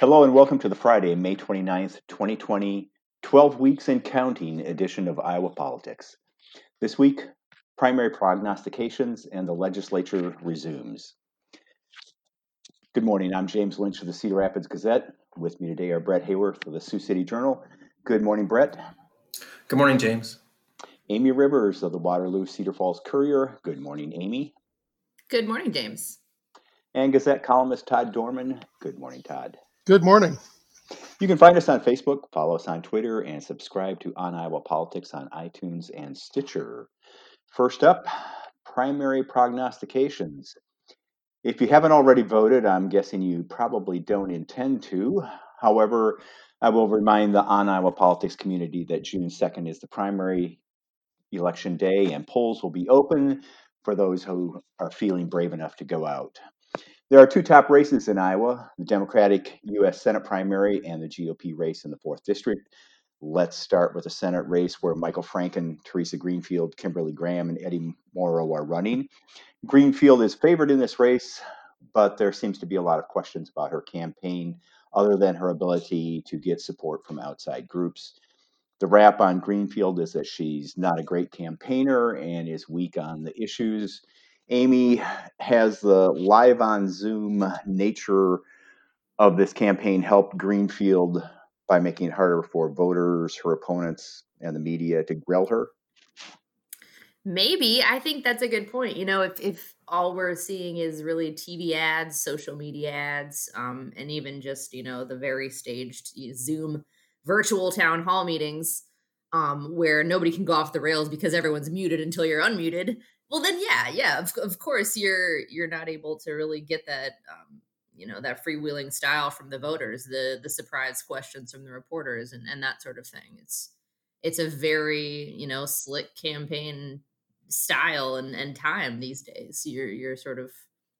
Hello and welcome to the Friday, May 29th, 2020, 12 weeks and counting edition of Iowa Politics. This week, primary prognostications and the legislature resumes. Good morning. I'm James Lynch of the Cedar Rapids Gazette. With me today are Brett Hayworth of the Sioux City Journal. Good morning, Brett. Good morning, James. Amy Rivers of the Waterloo Cedar Falls Courier. Good morning, Amy. Good morning, James. And Gazette columnist Todd Dorman. Good morning, Todd. Good morning. You can find us on Facebook, follow us on Twitter, and subscribe to On Iowa Politics on iTunes and Stitcher. First up, primary prognostications. If you haven't already voted, I'm guessing you probably don't intend to. However, I will remind the On Iowa Politics community that June 2nd is the primary election day and polls will be open for those who are feeling brave enough to go out. There are two top races in Iowa the Democratic U.S. Senate primary and the GOP race in the 4th District. Let's start with the Senate race where Michael Franken, Teresa Greenfield, Kimberly Graham, and Eddie Mauro are running. Greenfield is favored in this race, but there seems to be a lot of questions about her campaign other than her ability to get support from outside groups. The rap on Greenfield is that she's not a great campaigner and is weak on the issues. Amy has the live on Zoom nature of this campaign helped Greenfield by making it harder for voters, her opponents, and the media to grill her? Maybe. I think that's a good point. You know, if, if all we're seeing is really TV ads, social media ads, um, and even just, you know, the very staged Zoom virtual town hall meetings um, where nobody can go off the rails because everyone's muted until you're unmuted. Well, then, yeah, yeah, of, of course, you're you're not able to really get that, um, you know, that freewheeling style from the voters, the the surprise questions from the reporters, and and that sort of thing. It's it's a very you know slick campaign style and and time these days. You're you're sort of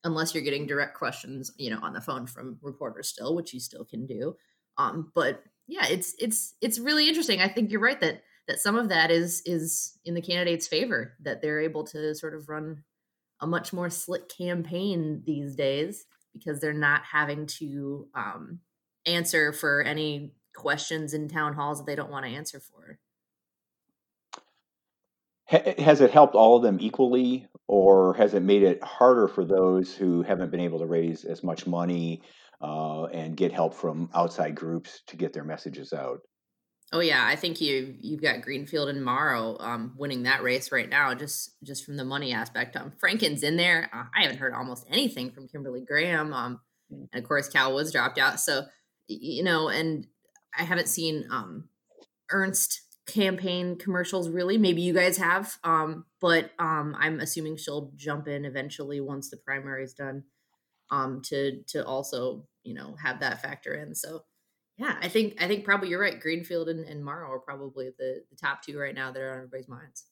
unless you're getting direct questions, you know, on the phone from reporters still, which you still can do. Um, but yeah, it's it's it's really interesting. I think you're right that that some of that is is in the candidate's favor that they're able to sort of run a much more slick campaign these days because they're not having to um, answer for any questions in town halls that they don't want to answer for. Has it helped all of them equally, or has it made it harder for those who haven't been able to raise as much money uh, and get help from outside groups to get their messages out. Oh yeah, I think you you've got Greenfield and Mauro um, winning that race right now, just just from the money aspect. Um, Franken's in there. Uh, I haven't heard almost anything from Kimberly Graham. Um, mm. and of course Cal Woods dropped out. So you know, and I haven't seen um, Ernst campaign commercials really. Maybe you guys have, um, but um, I'm assuming she'll jump in eventually once the primary is done um, to to also you know have that factor in. So yeah, I think I think probably you're right. Greenfield and, and Mauro are probably the, the top two right now that are on everybody's minds.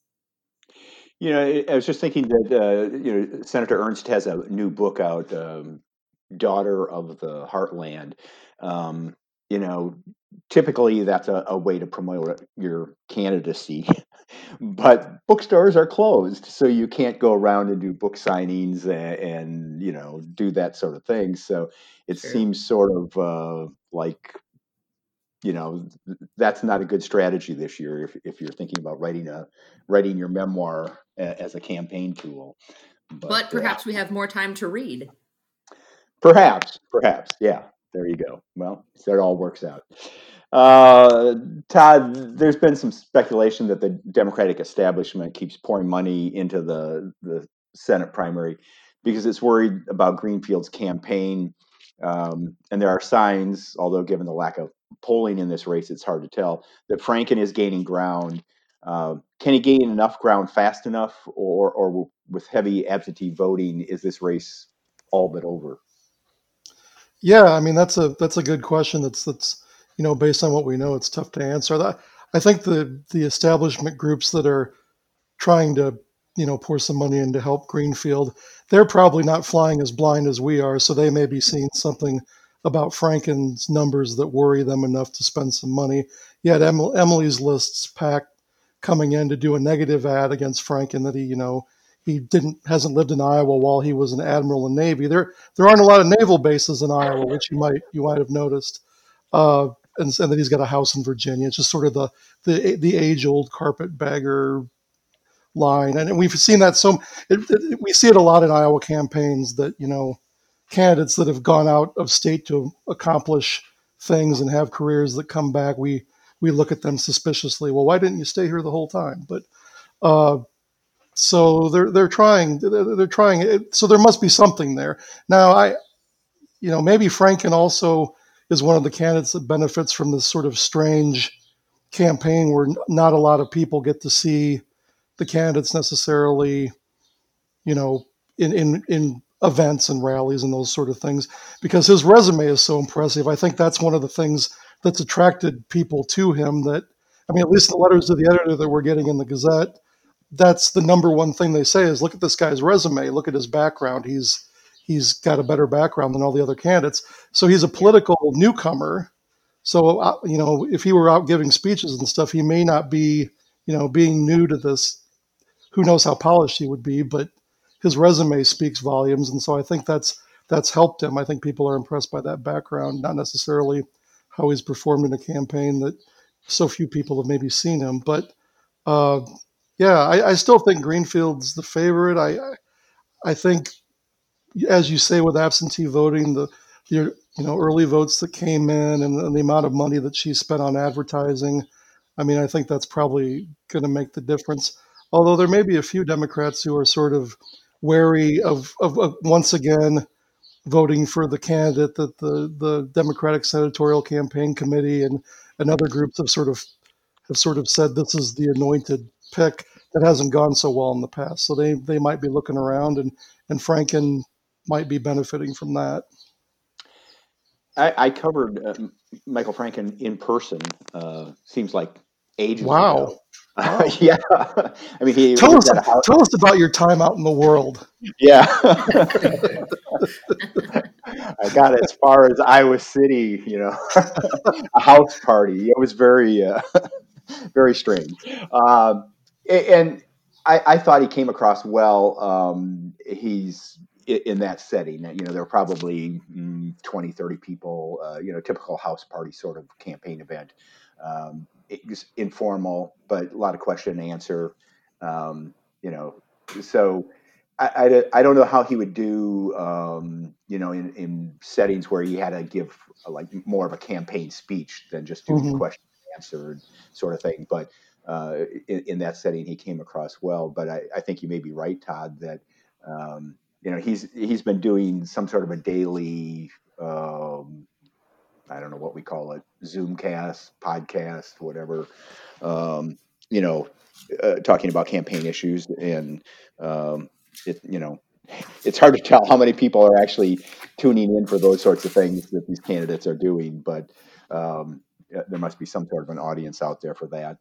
You know, I was just thinking that uh, you know Senator Ernst has a new book out, um, "Daughter of the Heartland." Um, you know, typically that's a, a, way to promote your candidacy but bookstores are closed so you can't go around and do book signings and, and you know do that sort of thing so it sure. seems sort of uh, like you know that's not a good strategy this year if, if you're thinking about writing a writing your memoir a, as a campaign tool but, but uh perhaps uh, we have more time to read perhaps perhaps yeah there you go. Well, it all works out. Uh, Todd, there's been some speculation that the Democratic establishment keeps pouring money into the the Senate primary because it's worried about Greenfield's campaign. Um, and there are signs, although given the lack of polling in this race, it's hard to tell that Franken is gaining ground. Uh, can he gain enough ground fast enough, or, or with heavy absentee voting, is this race all but over? Yeah, I mean that's a that's a good question. That's that's you know based on what we know, it's tough to answer. I think the the establishment groups that are trying to you know pour some money in to help Greenfield, they're probably not flying as blind as we are, so they may be seeing something about Franken's numbers that worry them enough to spend some money. Yet Emily's List's PAC coming in to do a negative ad against Franken that he you know he didn't hasn't lived in Iowa while he was an admiral in Navy. There there aren't a lot of naval bases in Iowa, which you might you might have noticed. Uh, and, and then he's got a house in Virginia. It's just sort of the the the age old carpetbagger line, and we've seen that so it, it, we see it a lot in Iowa campaigns that you know candidates that have gone out of state to accomplish things and have careers that come back. We we look at them suspiciously. Well, why didn't you stay here the whole time? But uh, so they're they're trying they're, they're trying it. So there must be something there. Now I, you know, maybe Franken also is one of the candidates that benefits from this sort of strange campaign where not a lot of people get to see the candidates necessarily, you know, in in in events and rallies and those sort of things because his resume is so impressive. I think that's one of the things that's attracted people to him that I mean at least the letters to the editor that we're getting in the Gazette that's the number one thing they say is look at this guy's resume, look at his background. He's he's got a better background than all the other candidates. So he's a political newcomer. So uh, you know, if he were out giving speeches and stuff, he may not be, you know, being new to this. Who knows how polished he would be, but his resume speaks volumes, and so I think that's that's helped him. I think people are impressed by that background, not necessarily how he's performed in a campaign that so few people have maybe seen him. But uh, yeah, I, I, still think Greenfield's the favorite. I I think, as you say, with absentee voting, the the you know early votes that came in and, and the amount of money that she spent on advertising, I mean, I think that's probably going to make the difference. Although there may be a few Democrats who are sort of wary of, of, of once again voting for the candidate that the, the Democratic Senatorial Campaign Committee and, and other groups have sort of have sort of said this is the anointed pick that hasn't gone so well in the past. So they, they might be looking around and, and Franken might be benefiting from that. I, I covered uh, Michael Franken in person. Uh, seems like ages wow. ago. Wow. yeah, I mean, he tell us tell us about your time out in the world. Yeah, I got as far as Iowa City. You know, a house party. It was very, uh, very strange. Um, and I, I, thought he came across well. Um, he's in that setting. You know, there were probably mm, 20, 30 people. Uh, you know, typical house party sort of campaign event. Um, informal, but a lot of question and answer. Um, you know, so I, I, I, don't know how he would do, um, you know, in, in settings where he had to give a, like more of a campaign speech than just doing mm-hmm. question and answer sort of thing. But uh, in, in, that setting, he came across well. But I, I think you may be right, Todd, that um, you know he's he's been doing some sort of a daily um, I don't know what we call it, Zoomcast, podcast, whatever. Um, you know, uh, talking about campaign issues, and um, it, you know, it's hard to tell how many people are actually tuning in for those sorts of things that these candidates are doing, but um, there must be some sort of an audience out there for that.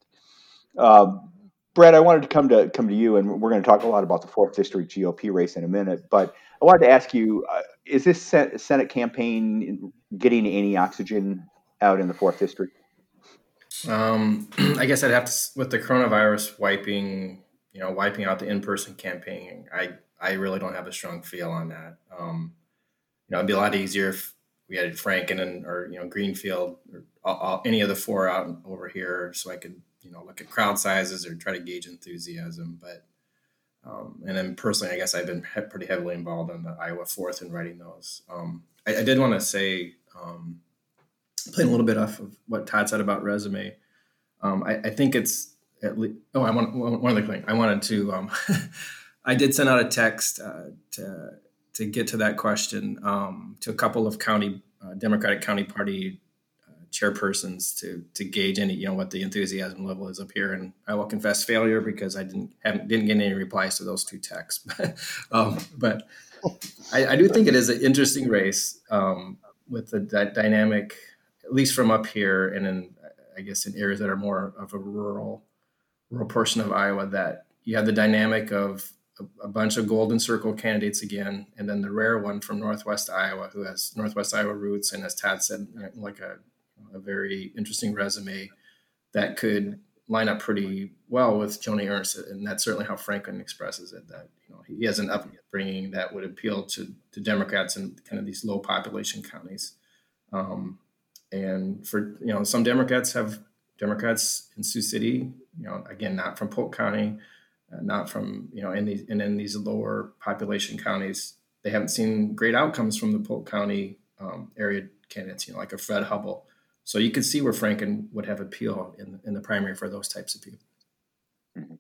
Um, Brett, I wanted to come to come to you, and we're going to talk a lot about the fourth district GOP race in a minute. But I wanted to ask you: uh, Is this Senate campaign getting any oxygen out in the fourth district? Um, I guess I'd have to, with the coronavirus wiping, you know, wiping out the in-person campaigning. I I really don't have a strong feel on that. Um, you know, it'd be a lot easier if we had Franken and or you know Greenfield or all, all, any of the four out over here, so I could you know look at crowd sizes or try to gauge enthusiasm. But um, and then personally, I guess I've been pretty heavily involved in the Iowa Fourth and writing those. Um, I, I, did want to say, um, playing a little bit off of what Todd said about resume. Um, I, I, think it's at least. Oh, I want one other thing. I wanted to. Um, I did send out a text uh, to to get to that question um, to a couple of county uh, Democratic County Party chairpersons to to gauge any you know what the enthusiasm level is up here. And i will confess failure because i didn't haven't didn't get any replies to those two texts. Um, but I, I, do think it is an interesting race um, with the dynamic at least from up here and in i guess in areas that are more of a rural rural portion of iowa that you have the dynamic of a, a bunch of golden circle candidates again and then the rare one from northwest iowa who has northwest iowa roots and as Todd said like a a very interesting resume that could line up pretty well with Joni Ernst, and that's certainly how Franken expresses it. That you know he has an upbringing that would appeal to to Democrats in kind of these low population counties, um, and for you know some Democrats have Democrats in Sioux City, you know again not from Polk County, uh, not from you know in these and in these lower population counties, they haven't seen great outcomes from the Polk County um, area candidates, you know like a Fred Hubbell so you can see where Franken would have appeal in, in the primary for those types of people. Mm-hmm.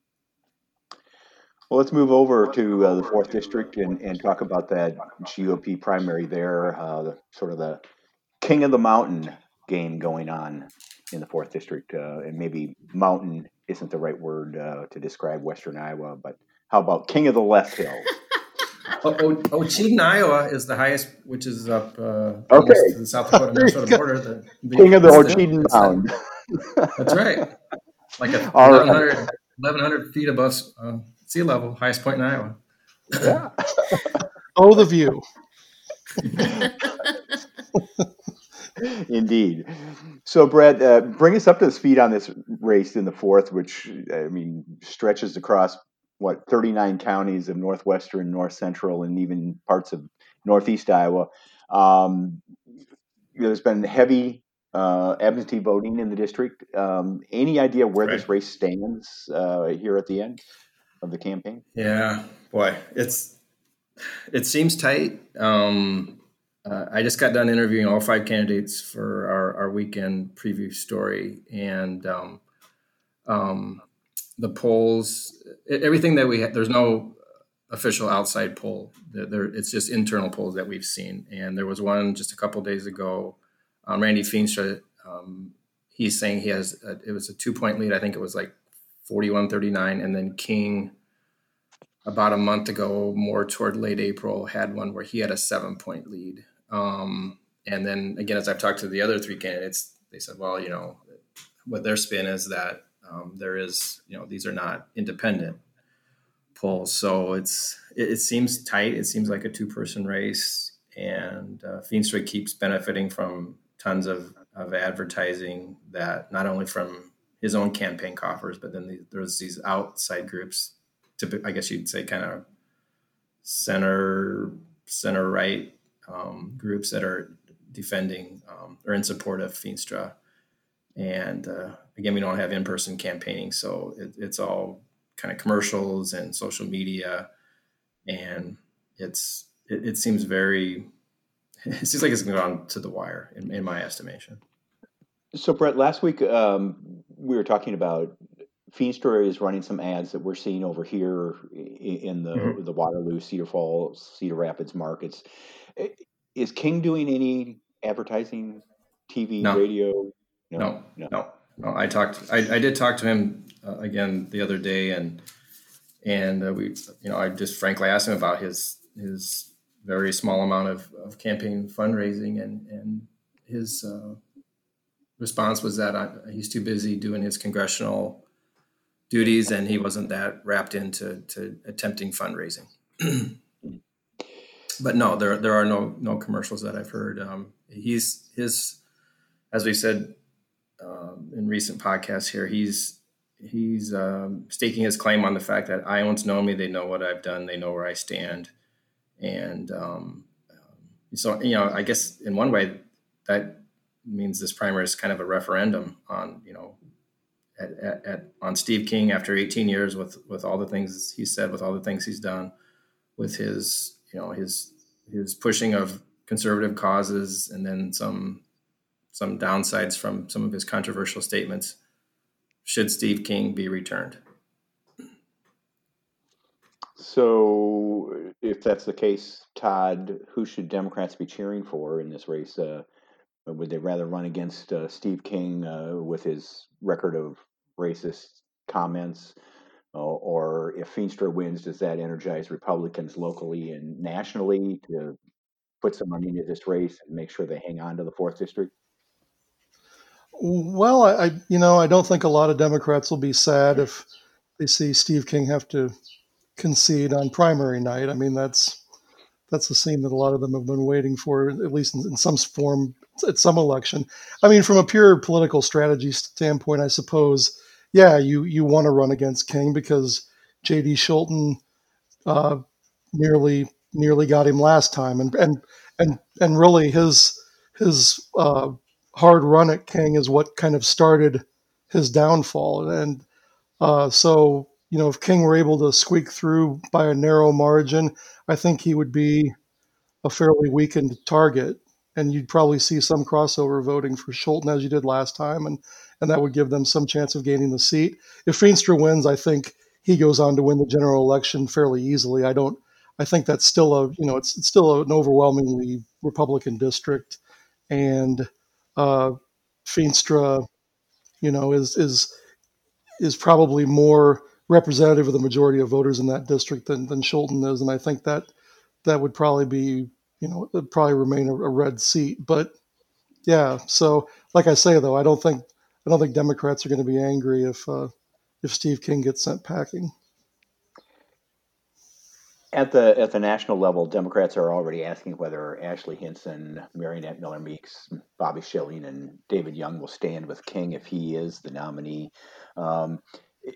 Well, let's move over to uh, the fourth district and, and talk about that GOP primary there, uh, the, sort of the king of the mountain game going on in the fourth district. Uh, and maybe mountain isn't the right word uh, to describe Western Iowa, but how about king of the left hill? Oh, oh, Cheaton, Iowa is the highest, which is up uh, okay. the South Dakota Minnesota border. The, the, King of the Ocheyedan Mound. That's right. Like a 1,100, right. 1,100 feet above uh, sea level, highest point in Iowa. Yeah. oh, the view. Indeed. So, Brett, uh, bring us up to speed on this race in the fourth, which I mean stretches across what 39 counties of northwestern, north central, and even parts of northeast Iowa. Um, there's been heavy uh, absentee voting in the district. Um, any idea where right. this race stands uh, here at the end of the campaign? Yeah, boy, it's it seems tight. Um, uh, I just got done interviewing all five candidates for our, our weekend preview story, and um, um, the polls, everything that we have, there's no official outside poll. There, it's just internal polls that we've seen. And there was one just a couple days ago. Um, Randy Feenstra, um, he's saying he has, a, it was a two point lead. I think it was like 41 39. And then King, about a month ago, more toward late April, had one where he had a seven point lead. Um, and then again, as I've talked to the other three candidates, they said, well, you know, what their spin is that um, there is, you know, these are not independent polls, so it's it, it seems tight. It seems like a two-person race, and uh, Feenstra keeps benefiting from tons of of advertising that not only from his own campaign coffers, but then the, there's these outside groups. To, I guess you'd say kind of center center right um, groups that are defending um, or in support of Feenstra. And uh, again, we don't have in person campaigning, so it, it's all kind of commercials and social media, and it's it, it seems very it seems like it's gone to the wire in, in my estimation. So, Brett, last week um, we were talking about Feenstra is running some ads that we're seeing over here in the mm-hmm. the Waterloo, Cedar Falls, Cedar Rapids markets. Is King doing any advertising, TV, no. radio? No. no. no. I talked. I, I, did talk to him uh, again the other day, and and uh, we, you know, I just frankly asked him about his his very small amount of, of campaign fundraising, and and his uh, response was that I, he's too busy doing his congressional duties, and he wasn't that wrapped into to attempting fundraising. but no, there there are no no commercials that I've heard. Um, he's his, as we said um, in recent podcasts here, he's he's um, staking his claim on the fact that Iowans know me, they know what I've done, they know where I stand, and um, so you know, I guess in one way that means this primary is kind of a referendum on you know at, at, at, on Steve King after 18 years with with all the things he said, with all the things he's done, with his you know his his pushing of conservative causes, and then some some downsides from some of his controversial statements should Steve King be returned. So, if that's the case, Todd, who should Democrats be cheering for in this race? Uh, would they rather run against uh, Steve King uh, with his record of racist comments? Uh, or if Feenstra wins, does that energize Republicans locally and nationally to put some money into this race and make sure they hang on to the fourth district? Well, I, I, you know I don't think a lot of Democrats will be sad if they see Steve King have to concede on primary night. I mean that's that's the scene that a lot of them have been waiting for, at least in, in some form at some election. I mean, from a pure political strategy standpoint, I suppose yeah, you you want to run against King because J.D. Scholten uh, nearly nearly got him last time, and and and and really his his uh, hard run at King is what kind of started his downfall, and uh, so you know if King were able to squeak through by a narrow margin, I think he would be a fairly weakened target, and you'd probably see some crossover voting for Scholten as you did last time, and and that would give them some chance of gaining the seat. If Feenstra wins, I think he goes on to win the general election fairly easily. I don't. I think that's still a you know it's, it's still an overwhelmingly Republican district, and uh, Feenstra, you know, is is is probably more representative of the majority of voters in that district than than Scholten is, and I think that that would probably be you know it'd probably remain a, a red seat. But yeah, so like I say though, I don't think I don't think Democrats are going to be angry if uh, if Steve King gets sent packing. At the at the national level, Democrats are already asking whether Ashley Hinson, Mariannette Miller Meeks, Bobby Schilling, and David Young will stand with King if he is the nominee. Um,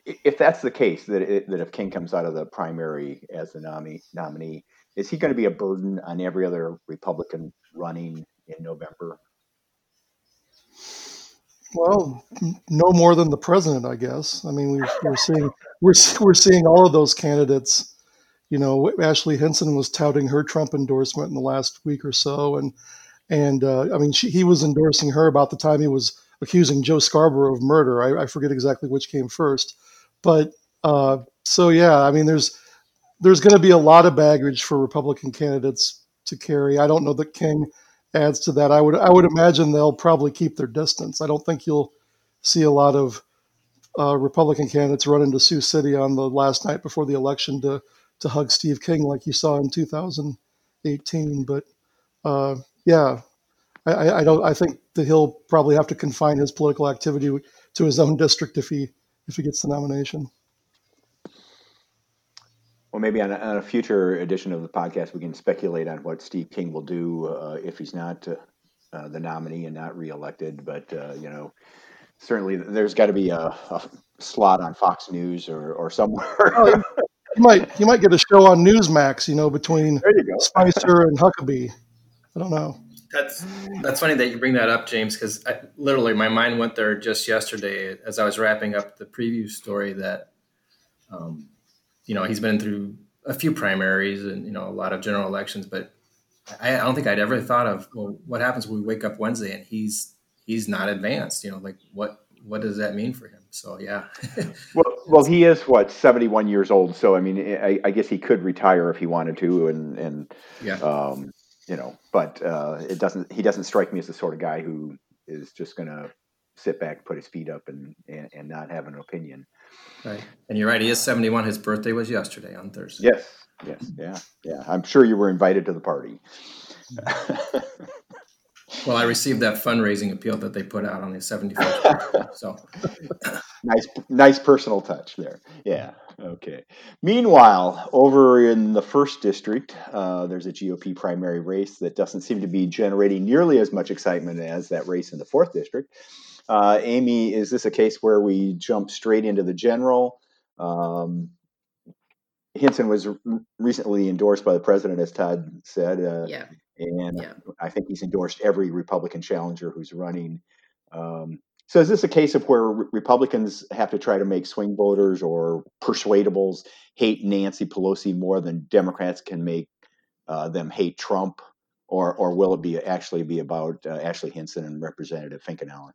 if that's the case, that it, that if King comes out of the primary as the nominee, nominee, is he going to be a burden on every other Republican running in November? Well, no more than the president, I guess. I mean, we're, we're seeing we're we're seeing all of those candidates you know, Ashley Hinson was touting her Trump endorsement in the last week or so, and and uh, I mean, she, he was endorsing her about the time he was accusing Joe Scarborough of murder. I, I forget exactly which came first, but uh, so yeah, I mean, there's there's going to be a lot of baggage for Republican candidates to carry. I don't know that King adds to that. I would I would imagine they'll probably keep their distance. I don't think you'll see a lot of uh, Republican candidates run into Sioux City on the last night before the election to to hug Steve King like you saw in 2018. But uh, yeah, I, I, don't. I think that he'll probably have to confine his political activity to his own district if he if he gets the nomination. Well, maybe on a, on a future edition of the podcast, we can speculate on what Steve King will do uh, if he's not uh, uh the nominee and not reelected. But uh, you know, certainly there's got to be a, a, slot on Fox News or, or somewhere. Oh, you might you might get a show on Newsmax, you know, between you Spicer and Huckabee. I don't know. That's that's funny that you bring that up, James, because literally my mind went there just yesterday as I was wrapping up the preview story that, um, you know, he's been through a few primaries and you know a lot of general elections, but I, I don't think I'd ever thought of well, what happens when we wake up Wednesday and he's he's not advanced. You know, like what what does that mean for him? So yeah. well, well, he is what seventy one years old. So I mean, I, I, guess he could retire if he wanted to, and and yeah, um, you know, but uh, it doesn't. He doesn't strike me as the sort of guy who is just going to sit back, put his feet up, and, and and not have an opinion. Right, and you're right. He is seventy one. His birthday was yesterday on Thursday. Yes, yes, yeah, yeah. I'm sure you were invited to the party. Well, I received that fundraising appeal that they put out on the 71st. so nice, nice personal touch there. Yeah. Okay. Meanwhile, over in the first district, uh, there's a GOP primary race that doesn't seem to be generating nearly as much excitement as that race in the fourth district. Uh, Amy, is this a case where we jump straight into the general? Um, Hinson was recently endorsed by the president, as Todd said. Uh, yeah. And yeah. I think he's endorsed every Republican challenger who's running. Um, so is this a case of where Republicans have to try to make swing voters or persuadables hate Nancy Pelosi more than Democrats can make uh, them hate Trump, or or will it be actually be about uh, Ashley Hinson and Representative Finkenauer?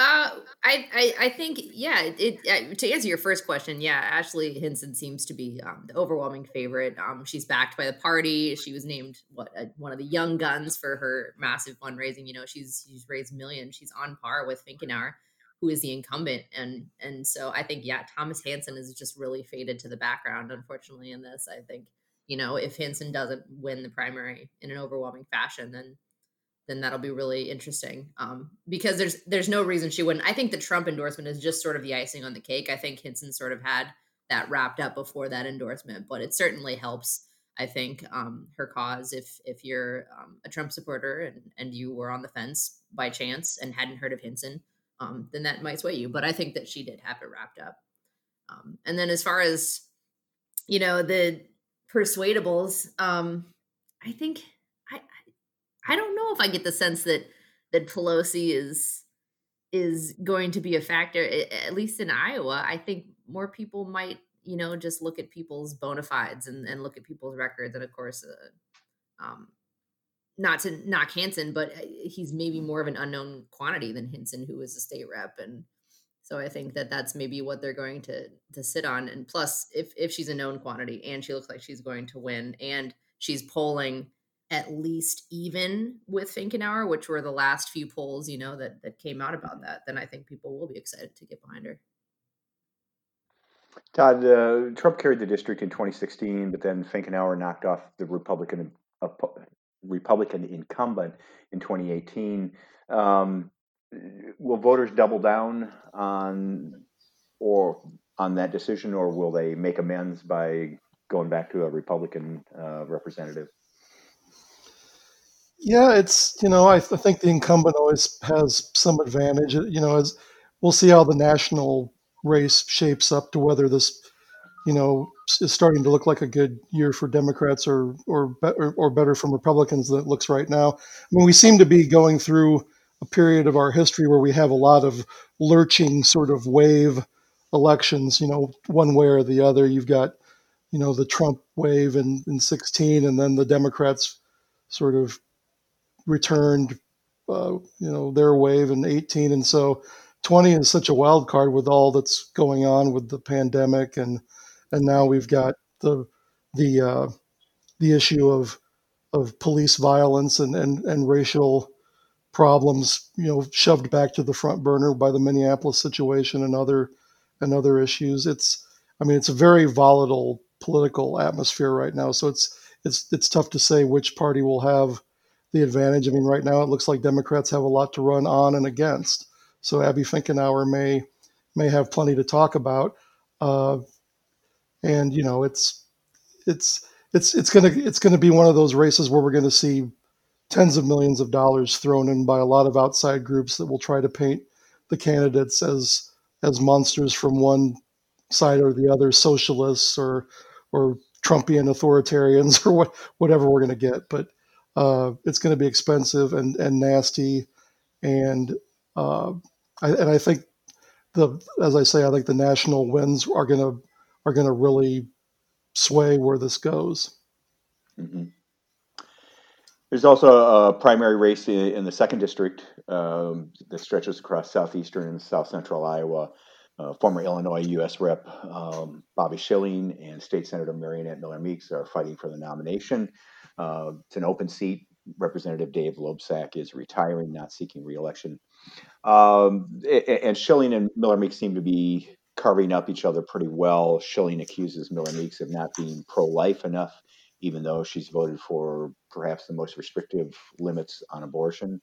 Uh, I, I, I think yeah. It, it, to answer your first question, yeah, Ashley Hinson seems to be um, the overwhelming favorite. Um, she's backed by the party. She was named what uh, one of the young guns for her massive fundraising. You know, she's she's raised millions. She's on par with Finkenauer, who is the incumbent, and and so I think yeah, Thomas Hansen is just really faded to the background. Unfortunately, in this, I think you know if Hinson doesn't win the primary in an overwhelming fashion, then then that'll be really interesting. Um, because there's there's no reason she wouldn't. I think the Trump endorsement is just sort of the icing on the cake. I think Hinson sort of had that wrapped up before that endorsement, but it certainly helps. I think um, her cause if if you're um, a Trump supporter and and you were on the fence by chance and hadn't heard of Hinson, um, then that might sway you. But I think that she did have it wrapped up. Um, and then as far as you know the persuadables, um, I think I don't know if I get the sense that that Pelosi is is going to be a factor at least in Iowa. I think more people might you know just look at people's bona fides and, and look at people's records and of course uh, um, not to knock Hansen, but uh, he's maybe more of an unknown quantity than Hinson, who is a state rep, and so I think that that's maybe what they're going to to sit on. And plus, if if she's a known quantity and she looks like she's going to win, and she's polling at least even with Finkenauer, which were the last few polls, you know, that that came out about that, then I think people will be excited to get behind her. Todd, uh, Trump carried the district in 2016, but then Finkenauer knocked off the Republican uh, Republican incumbent in 2018. Um, will voters double down on or on that decision, or will they make amends by going back to a Republican uh, representative? Yeah, it's you know I, I, think the incumbent always has some advantage. Uh, you know, as we'll see how the national race shapes up to whether this you know, is starting to look like a good year for Democrats or or or, or better from Republicans than it looks right now. I mean, we seem to be going through a period of our history where we have a lot of lurching sort of wave elections, you know, one way or the other. You've got, you know, the Trump wave in, in 16, and then the Democrats sort of returned, uh, you know, their wave in 18. And so 20 is such a wild card with all that's going on with the pandemic and and now we've got the the uh, the issue of of police violence and, and, and racial problems, you know, shoved back to the front burner by the Minneapolis situation and other and other issues. It's I mean, it's a very volatile political atmosphere right now. So it's it's it's tough to say which party will have the advantage. I mean, right now it looks like Democrats have a lot to run on and against. So Abby Finkenauer may may have plenty to talk about. Uh, and you know it's it's it's it's gonna it's gonna be one of those races where we're gonna see tens of millions of dollars thrown in by a lot of outside groups that will try to paint the candidates as as monsters from one side or the other, socialists or or Trumpian authoritarians or what whatever we're to get. But uh, it's going to be expensive and and nasty, and uh, I, and I think the as I say, I think the national wins are going to are going to really sway where this goes. Mm-hmm. There's also a primary race in, the second district um, that stretches across southeastern and south central Iowa. Uh, former Illinois U.S. Rep um, Bobby Schilling and State Senator Mariannette Miller Meeks are fighting for the nomination. Uh, it's an open seat. Representative Dave Loebsack is retiring, not seeking reelection. Um, and Schilling and Miller Meeks seem to be carving up each other pretty well. Schilling accuses Miller Meeks of not being pro life enough, even though she's voted for perhaps the most restrictive limits on abortion.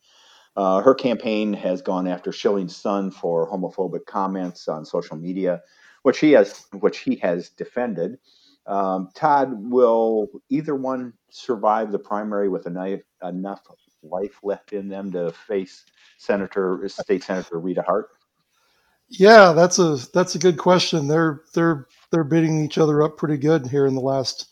Uh, her campaign has gone after Schilling's son for homophobic comments on social media, which he has, which he has defended. Um, Todd, will either one survive the primary with enough, enough life left in them to face Senator, State Senator Rita Hart? Yeah, that's a that's a good question. They're they're they're beating each other up pretty good here in the last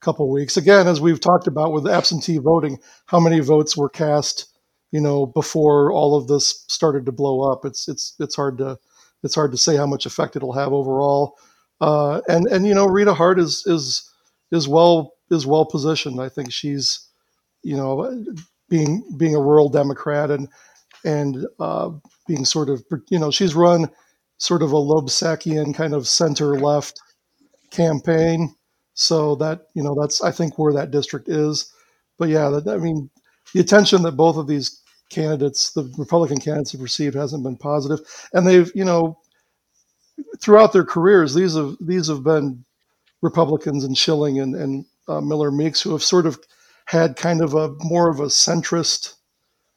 couple weeks. Again, as we've talked about with absentee voting, how many votes were cast, you know, before all of this started to blow up. It's it's it's hard to it's hard to say how much effect it'll have overall. Uh, and and you know, Rita Hart is is is well is well positioned. I think she's, you know, being being a rural Democrat and and uh, being sort of, you know, she's run sort of a Loebsackian kind of center left campaign. So that, you know, that's, I think, where that district is. But yeah, that, I mean, the attention that both of these candidates, the Republican candidates, have received hasn't been. And they've, you know, throughout their careers, these have these have been Republicans and Schilling and, and uh, Miller Meeks who have sort of had kind of a more of a centrist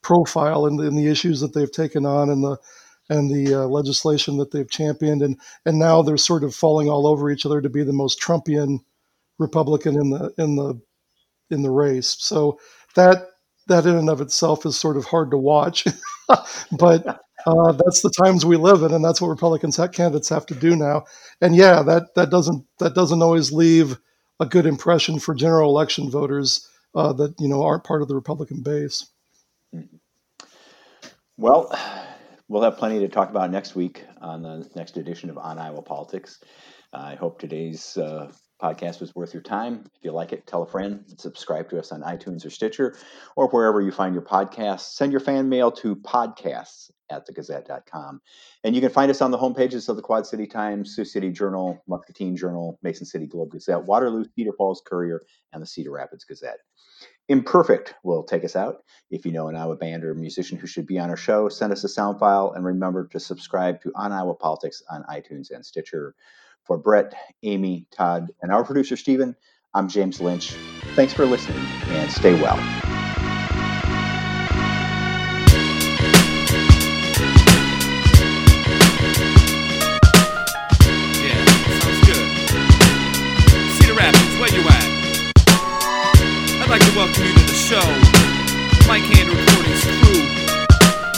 profile in the, in the issues that they've taken on and the and the uh, legislation that they've championed and and now they're sort of falling all over each other to be the most Trumpian Republican in the in the in the race. So that that in and of itself is sort of hard to watch, but uh, that's the times we live in, and that's what Republican candidates have to do now. And yeah, that that doesn't that doesn't always leave a good impression for general election voters uh, that you know aren't part of the Republican base. Well, we'll have plenty to talk about next week on the next edition of On Iowa Politics. I hope today's uh, podcast was worth your time. If you like it, tell a friend, subscribe to us on iTunes or Stitcher, or wherever you find your podcasts. Send your fan mail to podcasts at thegazette.com. And you can find us on the homepages of the Quad City Times, Sioux City Journal, Muscatine Journal, Mason City Globe Gazette, Waterloo, Cedar Falls Courier, and the Cedar Rapids Gazette. Imperfect will take us out. If you know an Iowa band or musician who should be on our show, send us a sound file and remember to subscribe to On Iowa Politics on iTunes and Stitcher. For Brett, Amy, Todd, and our producer, Stephen, I'm James Lynch. Thanks for listening and stay well. I'd like to welcome you to the show. Mic Hand Recordings crew.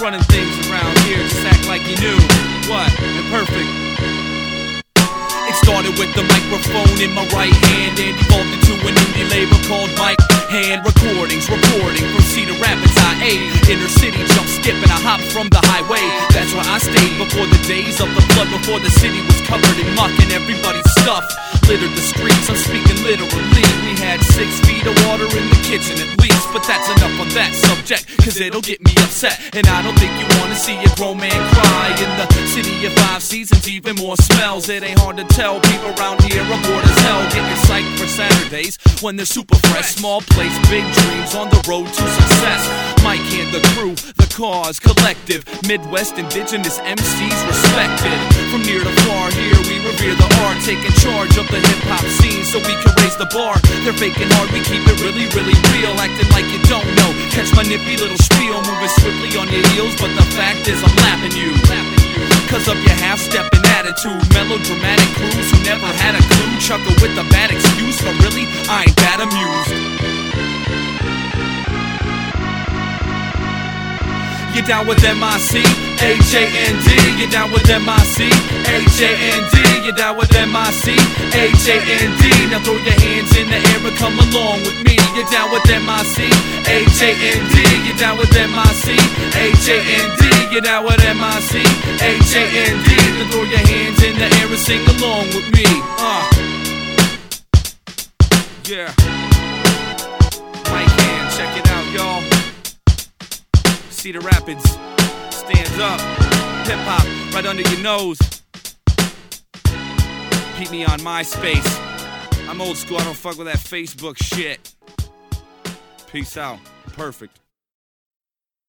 Running things around here, just act like you knew. What? Imperfect started with the microphone in my right hand and evolved into an indie label called Mic Hand Recordings. Reporting from Cedar Rapids, IA, inner city, jump, skip, and I hop from the highway. That's where I stayed before the days of the flood, before the city was covered in muck and everybody's stuff littered the streets. I'm speaking literally. We had six feet of water in the kitchen at least, but that's enough on that subject, cause it'll get And I don't think you wanna see a grown man cry in the city of five seasons, even more smells. It ain't hard to tell people around here are bored as hell, getting psyched for Saturdays when they're super fresh. Small place, big dreams on the road to success. Mike and the crew, the cause, collective, Midwest indigenous MCs respected. From near to far, here we revere the art, taking charge of the hip hop scene so we can raise the bar. They're faking hard, we keep it really, really real, acting like you don't know. Catch my nippy little spiel, moving swiftly on your heels, but the fact is I'm lapping you. Cause of your half stepping attitude, melodramatic crews who never had a clue, chuckle with a bad excuse, but really, I ain't that amused. You down with MIC? H-A-N-D, You're down with MIC? H-A-N-D, You're down with MIC? H-A-N-D, now throw your hands in the air and come along with me. You're down with MIC? H-A-N-D, You're down with MIC? H-A-N-D, you down with MIC? H-A-N-D, now throw your hands in the air and sing along with me. Uh. Yeah. Cedar Rapids. Stands up. Hip hop right under your nose. Keep me on MySpace. I'm old school, I don't fuck with that Facebook shit. Peace out. Perfect.